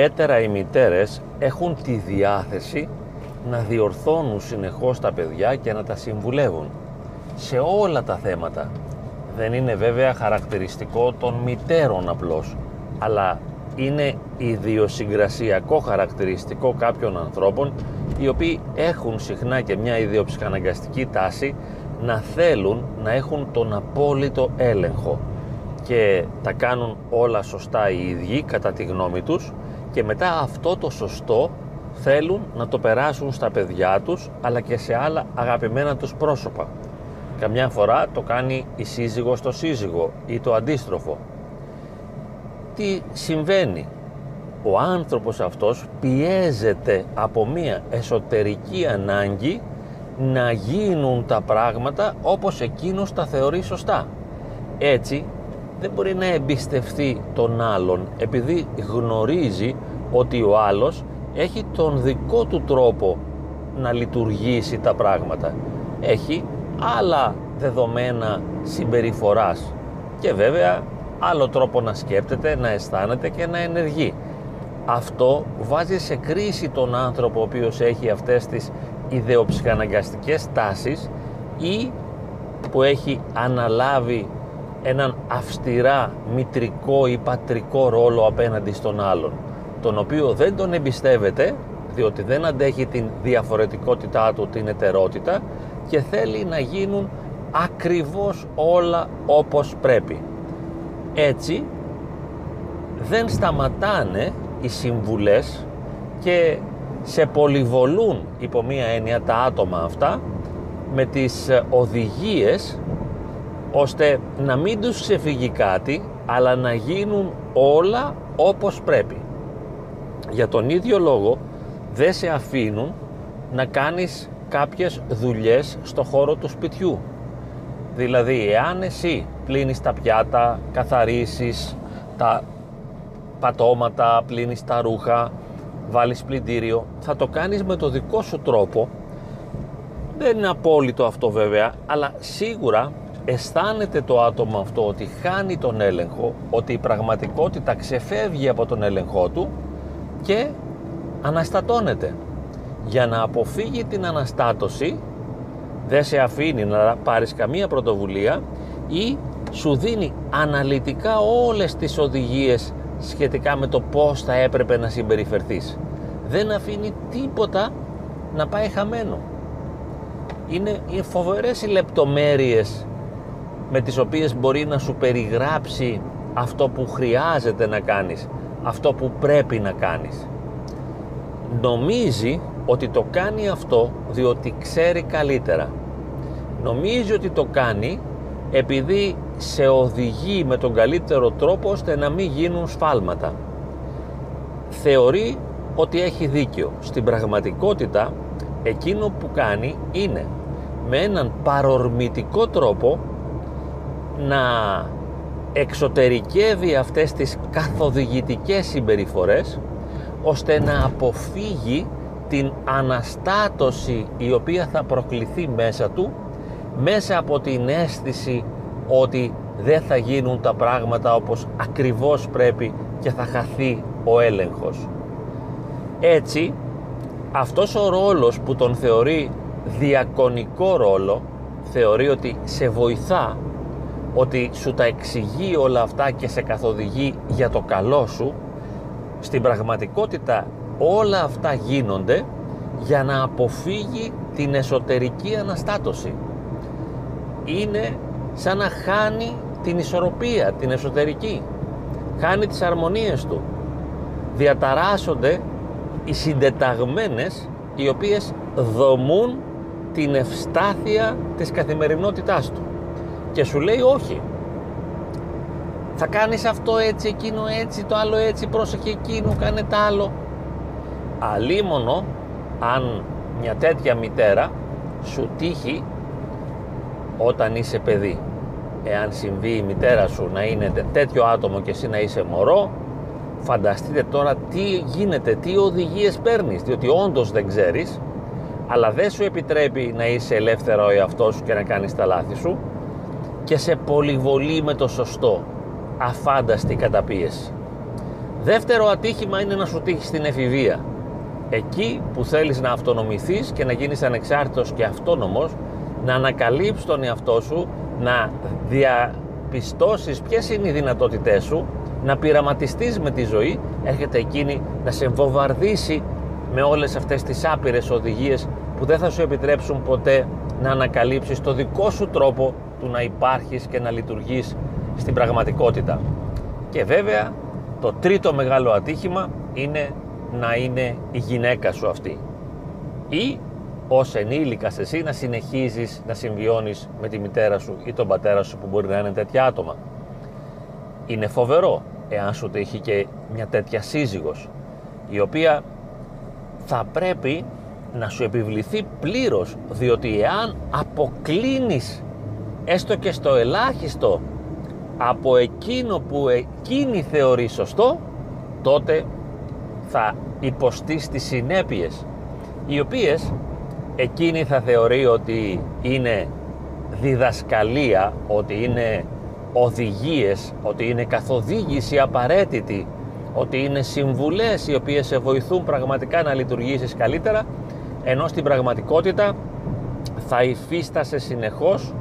ιδιαίτερα οι μητέρες έχουν τη διάθεση να διορθώνουν συνεχώς τα παιδιά και να τα συμβουλεύουν σε όλα τα θέματα. Δεν είναι βέβαια χαρακτηριστικό των μητέρων απλώς, αλλά είναι ιδιοσυγκρασιακό χαρακτηριστικό κάποιων ανθρώπων οι οποίοι έχουν συχνά και μια ιδιοψυχαναγκαστική τάση να θέλουν να έχουν τον απόλυτο έλεγχο και τα κάνουν όλα σωστά οι ίδιοι κατά τη γνώμη τους και μετά αυτό το σωστό θέλουν να το περάσουν στα παιδιά τους αλλά και σε άλλα αγαπημένα τους πρόσωπα. Καμιά φορά το κάνει η σύζυγος στο σύζυγο ή το αντίστροφο. Τι συμβαίνει; Ο άνθρωπος αυτός πιέζεται από μία εσωτερική ανάγκη να γίνουν τα πράγματα όπως εκείνος τα θεωρεί σωστά. Έτσι δεν μπορεί να εμπιστευτεί τον άλλον επειδή γνωρίζει ότι ο άλλος έχει τον δικό του τρόπο να λειτουργήσει τα πράγματα. Έχει άλλα δεδομένα συμπεριφοράς και βέβαια άλλο τρόπο να σκέπτεται, να αισθάνεται και να ενεργεί. Αυτό βάζει σε κρίση τον άνθρωπο ο οποίος έχει αυτές τις ιδεοψυχαναγκαστικές τάσεις ή που έχει αναλάβει έναν αυστηρά μητρικό ή πατρικό ρόλο απέναντι στον άλλον τον οποίο δεν τον εμπιστεύεται διότι δεν αντέχει την διαφορετικότητά του, την ετερότητα και θέλει να γίνουν ακριβώς όλα όπως πρέπει. Έτσι δεν σταματάνε οι συμβουλές και σε πολυβολούν υπό μία έννοια τα άτομα αυτά με τις οδηγίες ώστε να μην τους ξεφύγει κάτι αλλά να γίνουν όλα όπως πρέπει. Για τον ίδιο λόγο δεν σε αφήνουν να κάνεις κάποιες δουλειές στο χώρο του σπιτιού. Δηλαδή, εάν εσύ πλύνεις τα πιάτα, καθαρίσεις τα πατώματα, πλύνεις τα ρούχα, βάλεις πλυντήριο, θα το κάνεις με το δικό σου τρόπο. Δεν είναι απόλυτο αυτό βέβαια, αλλά σίγουρα αισθάνεται το άτομο αυτό ότι χάνει τον έλεγχο, ότι η πραγματικότητα ξεφεύγει από τον έλεγχό του και αναστατώνεται. Για να αποφύγει την αναστάτωση δεν σε αφήνει να πάρεις καμία πρωτοβουλία ή σου δίνει αναλυτικά όλες τις οδηγίες σχετικά με το πώς θα έπρεπε να συμπεριφερθείς. Δεν αφήνει τίποτα να πάει χαμένο. Είναι οι φοβερές οι λεπτομέρειες με τις οποίες μπορεί να σου περιγράψει αυτό που χρειάζεται να κάνεις, αυτό που πρέπει να κάνεις. Νομίζει ότι το κάνει αυτό διότι ξέρει καλύτερα. Νομίζει ότι το κάνει επειδή σε οδηγεί με τον καλύτερο τρόπο ώστε να μην γίνουν σφάλματα. Θεωρεί ότι έχει δίκιο. Στην πραγματικότητα εκείνο που κάνει είναι με έναν παρορμητικό τρόπο να εξωτερικεύει αυτές τις καθοδηγητικές συμπεριφορές ώστε να αποφύγει την αναστάτωση η οποία θα προκληθεί μέσα του μέσα από την αίσθηση ότι δεν θα γίνουν τα πράγματα όπως ακριβώς πρέπει και θα χαθεί ο έλεγχος. Έτσι, αυτός ο ρόλος που τον θεωρεί διακονικό ρόλο, θεωρεί ότι σε βοηθά, ότι σου τα εξηγεί όλα αυτά και σε καθοδηγεί για το καλό σου, στην πραγματικότητα όλα αυτά γίνονται για να αποφύγει την εσωτερική αναστάτωση. Είναι σαν να χάνει την ισορροπία, την εσωτερική. Χάνει τις αρμονίες του. Διαταράσσονται οι συντεταγμένες οι οποίες δομούν την ευστάθεια της καθημερινότητάς του. Και σου λέει όχι. Θα κάνεις αυτό έτσι, εκείνο έτσι, το άλλο έτσι, πρόσεχε εκείνο, κάνε τα άλλο. Αλίμονο αν μια τέτοια μητέρα σου τύχει όταν είσαι παιδί. Εάν συμβεί η μητέρα σου να είναι τέτοιο άτομο και εσύ να είσαι μωρό, φανταστείτε τώρα τι γίνεται, τι οδηγίες παίρνεις, διότι όντως δεν ξέρεις, αλλά δεν σου επιτρέπει να είσαι ελεύθερο ο εαυτός σου και να κάνεις τα λάθη σου και σε πολυβολεί με το σωστό, αφάνταστη καταπίεση. Δεύτερο ατύχημα είναι να σου τύχει στην εφηβεία. Εκεί που θέλεις να αυτονομηθείς και να γίνεις ανεξάρτητος και αυτόνομος, να ανακαλύψεις τον εαυτό σου, να διαπιστώσεις ποιες είναι οι δυνατότητές σου, να πειραματιστείς με τη ζωή, έρχεται εκείνη να σε βομβαρδίσει με όλες αυτές τις άπειρες οδηγίες που δεν θα σου επιτρέψουν ποτέ να ανακαλύψεις το δικό σου τρόπο του να υπάρχεις και να λειτουργείς στην πραγματικότητα. Και βέβαια το τρίτο μεγάλο ατύχημα είναι να είναι η γυναίκα σου αυτή. Ή ως ενήλικας εσύ να συνεχίζεις να συμβιώνεις με τη μητέρα σου ή τον πατέρα σου που μπορεί να είναι τέτοια άτομα. Είναι φοβερό εάν σου τύχει και μια τέτοια σύζυγος η οποία θα πρέπει να σου επιβληθεί πλήρως διότι εάν αποκλίνεις έστω και στο ελάχιστο από εκείνο που εκείνη θεωρεί σωστό τότε θα υποστεί τις συνέπειες οι οποίες εκείνη θα θεωρεί ότι είναι διδασκαλία, ότι είναι οδηγίες, ότι είναι καθοδήγηση απαραίτητη, ότι είναι συμβουλές οι οποίες σε βοηθούν πραγματικά να λειτουργήσεις καλύτερα, ενώ στην πραγματικότητα θα υφίστασε συνεχώς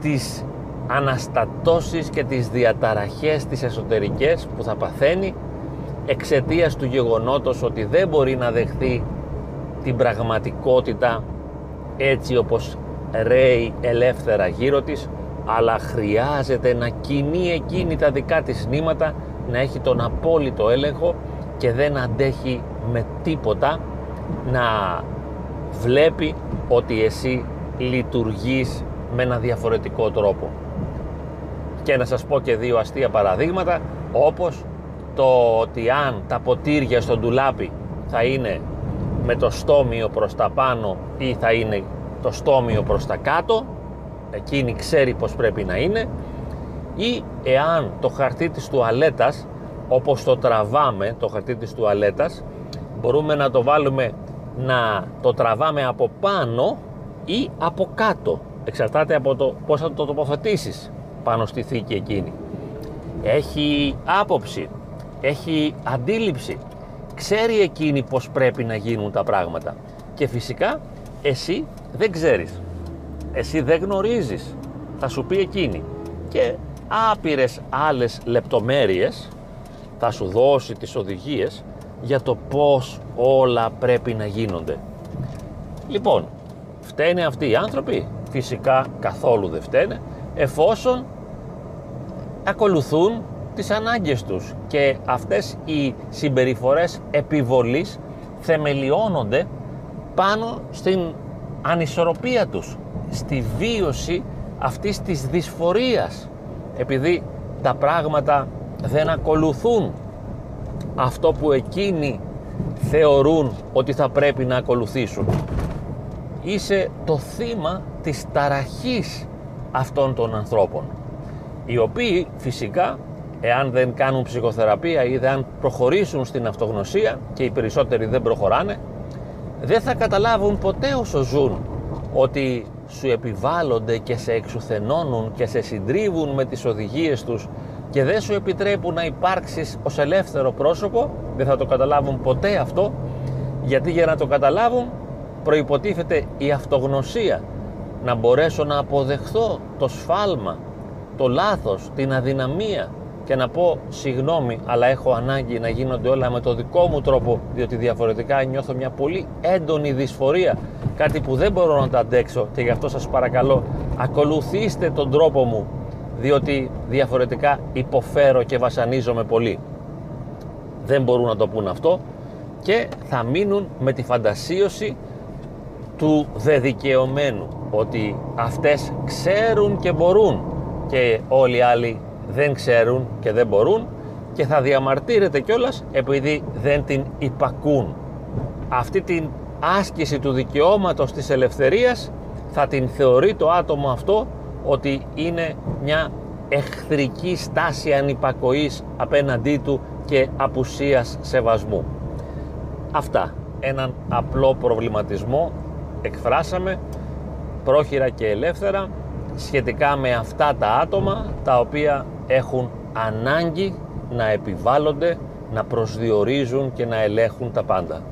τις αναστατώσεις και τις διαταραχές τις εσωτερικές που θα παθαίνει εξαιτίας του γεγονότος ότι δεν μπορεί να δεχθεί την πραγματικότητα έτσι όπως ρέει ελεύθερα γύρω της αλλά χρειάζεται να κινεί εκείνη τα δικά της νήματα να έχει τον απόλυτο έλεγχο και δεν αντέχει με τίποτα να βλέπει ότι εσύ λειτουργείς με ένα διαφορετικό τρόπο. Και να σας πω και δύο αστεία παραδείγματα όπως το ότι αν τα ποτήρια στο ντουλάπι θα είναι με το στόμιο προς τα πάνω ή θα είναι το στόμιο προς τα κάτω εκείνη ξέρει πως πρέπει να είναι ή εάν το χαρτί της τουαλέτας όπως το τραβάμε το χαρτί της τουαλέτας μπορούμε να το βάλουμε να το τραβάμε από πάνω ή από κάτω εξαρτάται από το πώς θα το τοποθετήσεις πάνω στη θήκη εκείνη. Έχει άποψη έχει αντίληψη. Ξέρει εκείνη πως πρέπει να γίνουν τα πράγματα. Και φυσικά εσύ δεν ξέρεις. Εσύ δεν γνωρίζεις. Θα σου πει εκείνη. Και άπειρες άλλες λεπτομέρειες θα σου δώσει τις οδηγίες για το πως όλα πρέπει να γίνονται. Λοιπόν φταίνε αυτοί οι άνθρωποι; Φυσικά καθόλου δεν φταίνε εφόσον ακολουθούν τις ανάγκες τους και αυτές οι συμπεριφορές επιβολής θεμελιώνονται πάνω στην ανισορροπία τους, στη βίωση αυτής της δυσφορίας επειδή τα πράγματα δεν ακολουθούν αυτό που εκείνοι θεωρούν ότι θα πρέπει να ακολουθήσουν. Είσαι το θύμα της ταραχής αυτών των ανθρώπων οι οποίοι φυσικά εάν δεν κάνουν ψυχοθεραπεία ή δεν προχωρήσουν στην αυτογνωσία και οι περισσότεροι δεν προχωράνε δεν θα καταλάβουν ποτέ όσο ζουν ότι σου επιβάλλονται και σε εξουθενώνουν και σε συντρίβουν με τις οδηγίες τους και δεν σου επιτρέπουν να υπάρξεις ως ελεύθερο πρόσωπο. Δεν θα το καταλάβουν ποτέ αυτό γιατί για να το καταλάβουν προϋποτίθεται η αυτογνωσία να μπορέσω να αποδεχθώ το σφάλμα, το λάθος, την αδυναμία και να πω συγγνώμη αλλά έχω ανάγκη να γίνονται όλα με το δικό μου τρόπο διότι διαφορετικά νιώθω μια πολύ έντονη δυσφορία κάτι που δεν μπορώ να το αντέξω και γι' αυτό σας παρακαλώ ακολουθήστε τον τρόπο μου διότι διαφορετικά υποφέρω και βασανίζομαι πολύ. Δεν μπορούν να το πούν αυτό και θα μείνουν με τη φαντασίωση του δεδικαιωμένου ότι αυτές ξέρουν και μπορούν και όλοι οι άλλοι δεν ξέρουν και δεν μπορούν και θα διαμαρτύρεται κιόλας επειδή δεν την υπακούν. Αυτή την άσκηση του δικαιώματος της ελευθερίας θα την θεωρεί το άτομο αυτό ότι είναι μια εχθρική στάση ανυπακοής απέναντί του και απουσίας σεβασμού. Αυτά. Έναν απλό προβληματισμό εκφράσαμε πρόχειρα και ελεύθερα σχετικά με αυτά τα άτομα τα οποία έχουν ανάγκη να επιβάλλονται, να προσδιορίζουν και να ελέγχουν τα πάντα.